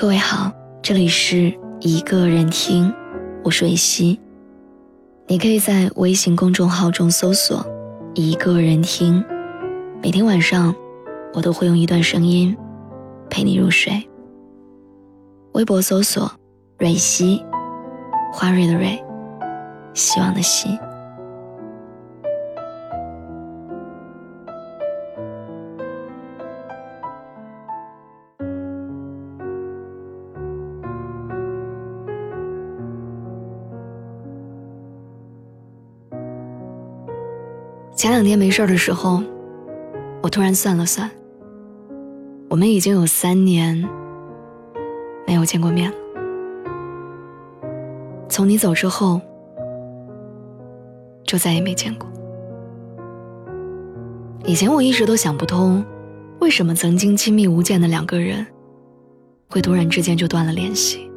各位好，这里是一个人听，我是蕊希。你可以在微信公众号中搜索“一个人听”，每天晚上我都会用一段声音陪你入睡。微博搜索“蕊希”，花蕊的蕊，希望的希。前两天没事的时候，我突然算了算，我们已经有三年没有见过面了。从你走之后，就再也没见过。以前我一直都想不通，为什么曾经亲密无间的两个人，会突然之间就断了联系，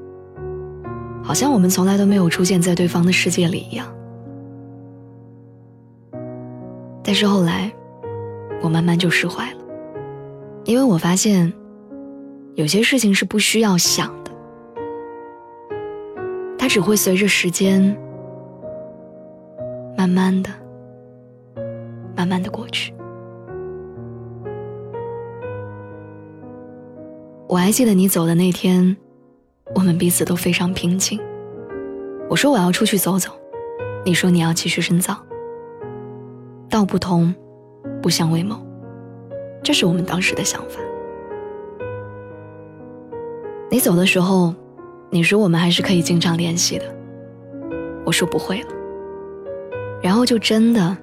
好像我们从来都没有出现在对方的世界里一样。但是后来，我慢慢就释怀了，因为我发现，有些事情是不需要想的，它只会随着时间，慢慢的、慢慢的过去。我还记得你走的那天，我们彼此都非常平静。我说我要出去走走，你说你要继续深造。道不同，不相为谋，这是我们当时的想法。你走的时候，你说我们还是可以经常联系的，我说不会了。然后就真的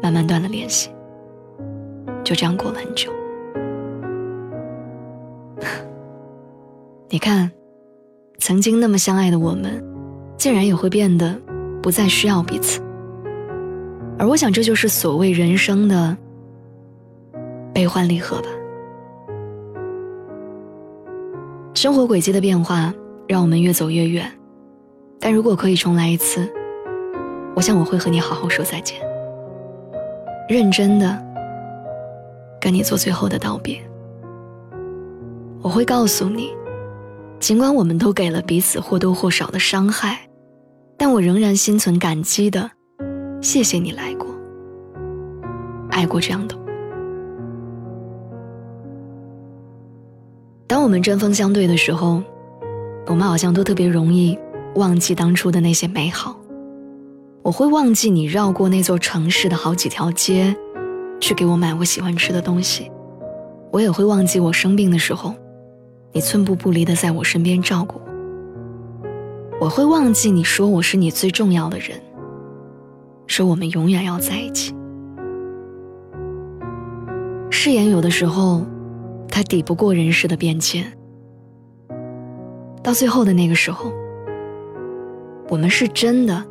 慢慢断了联系，就这样过了很久。你看，曾经那么相爱的我们，竟然也会变得不再需要彼此。而我想，这就是所谓人生的悲欢离合吧。生活轨迹的变化让我们越走越远，但如果可以重来一次，我想我会和你好好说再见，认真的跟你做最后的道别。我会告诉你，尽管我们都给了彼此或多或少的伤害，但我仍然心存感激的。谢谢你来过，爱过这样的。当我们针锋相对的时候，我们好像都特别容易忘记当初的那些美好。我会忘记你绕过那座城市的好几条街，去给我买我喜欢吃的东西。我也会忘记我生病的时候，你寸步不离的在我身边照顾我。我会忘记你说我是你最重要的人。说我们永远要在一起。誓言有的时候，它抵不过人世的变迁。到最后的那个时候，我们是真的，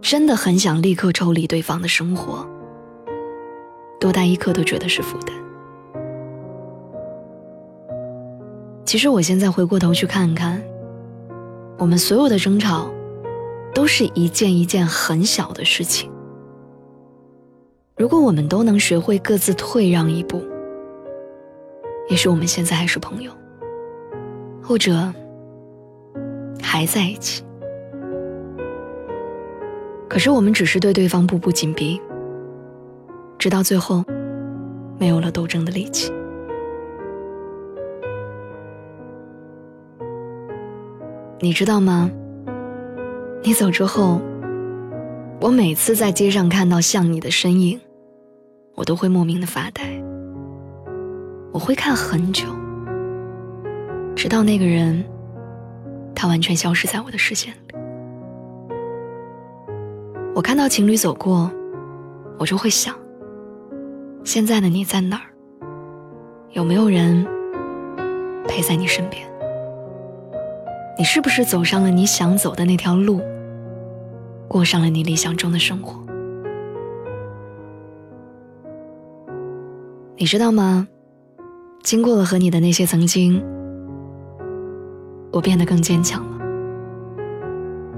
真的很想立刻抽离对方的生活，多待一刻都觉得是负担。其实我现在回过头去看看，我们所有的争吵。都是一件一件很小的事情。如果我们都能学会各自退让一步，也许我们现在还是朋友，或者还在一起。可是我们只是对对方步步紧逼，直到最后没有了斗争的力气。你知道吗？你走之后，我每次在街上看到像你的身影，我都会莫名的发呆。我会看很久，直到那个人，他完全消失在我的视线里。我看到情侣走过，我就会想：现在的你在哪儿？有没有人陪在你身边？你是不是走上了你想走的那条路？过上了你理想中的生活，你知道吗？经过了和你的那些曾经，我变得更坚强了。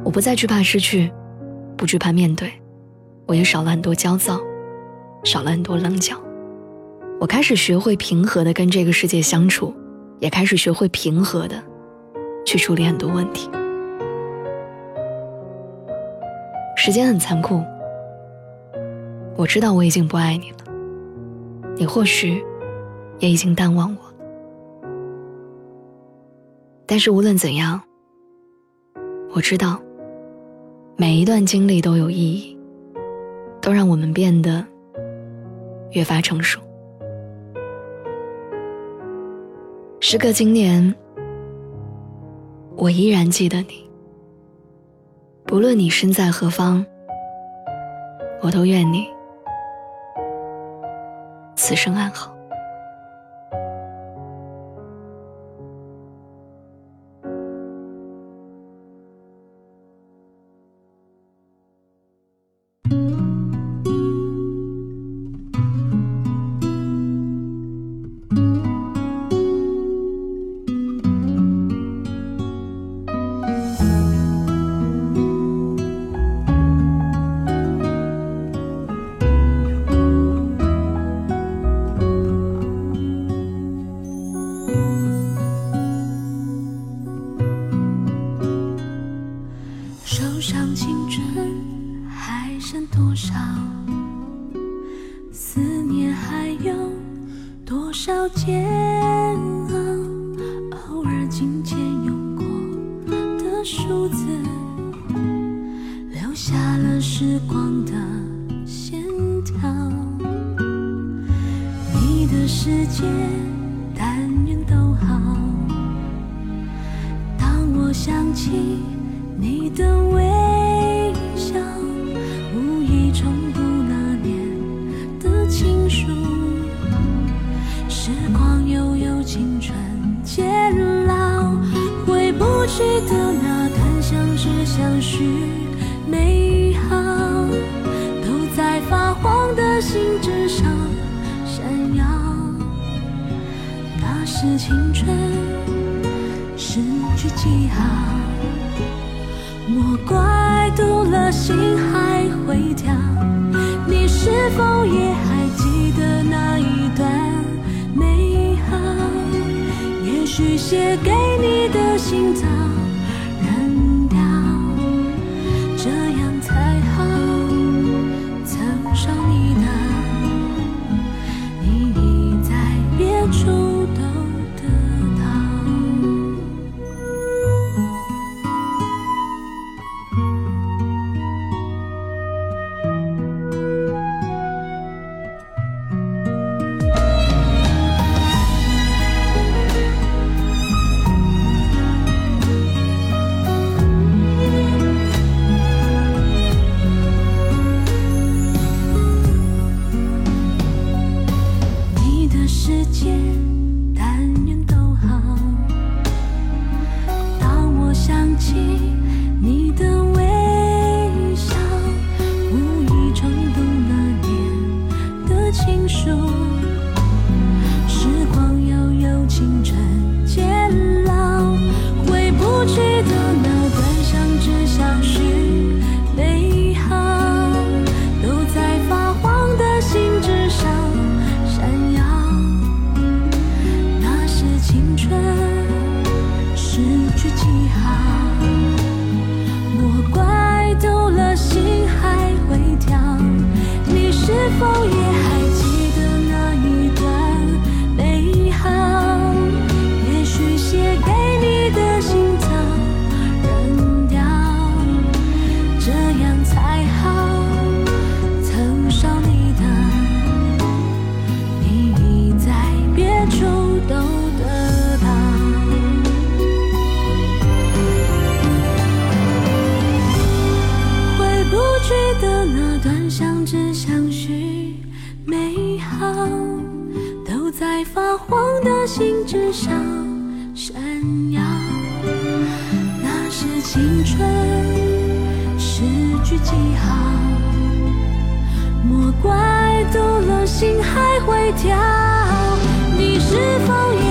我不再惧怕失去，不惧怕面对，我也少了很多焦躁，少了很多棱角。我开始学会平和的跟这个世界相处，也开始学会平和的去处理很多问题。时间很残酷，我知道我已经不爱你了，你或许也已经淡忘我了。但是无论怎样，我知道每一段经历都有意义，都让我们变得越发成熟。时隔今年，我依然记得你。不论你身在何方，我都愿你此生安好。今天用过的数字，留下了时光的线条。你的世界，但愿都好。当我想起你的的信纸上闪耀。那是青春失去记号，莫怪读了心还会跳。你是否也还记得那一段美好？也？许写给你的信早我怪丢了心还会跳。你是否也还在发黄的信纸上闪耀，那是青春诗句记号。莫怪读了心还会跳。你是否也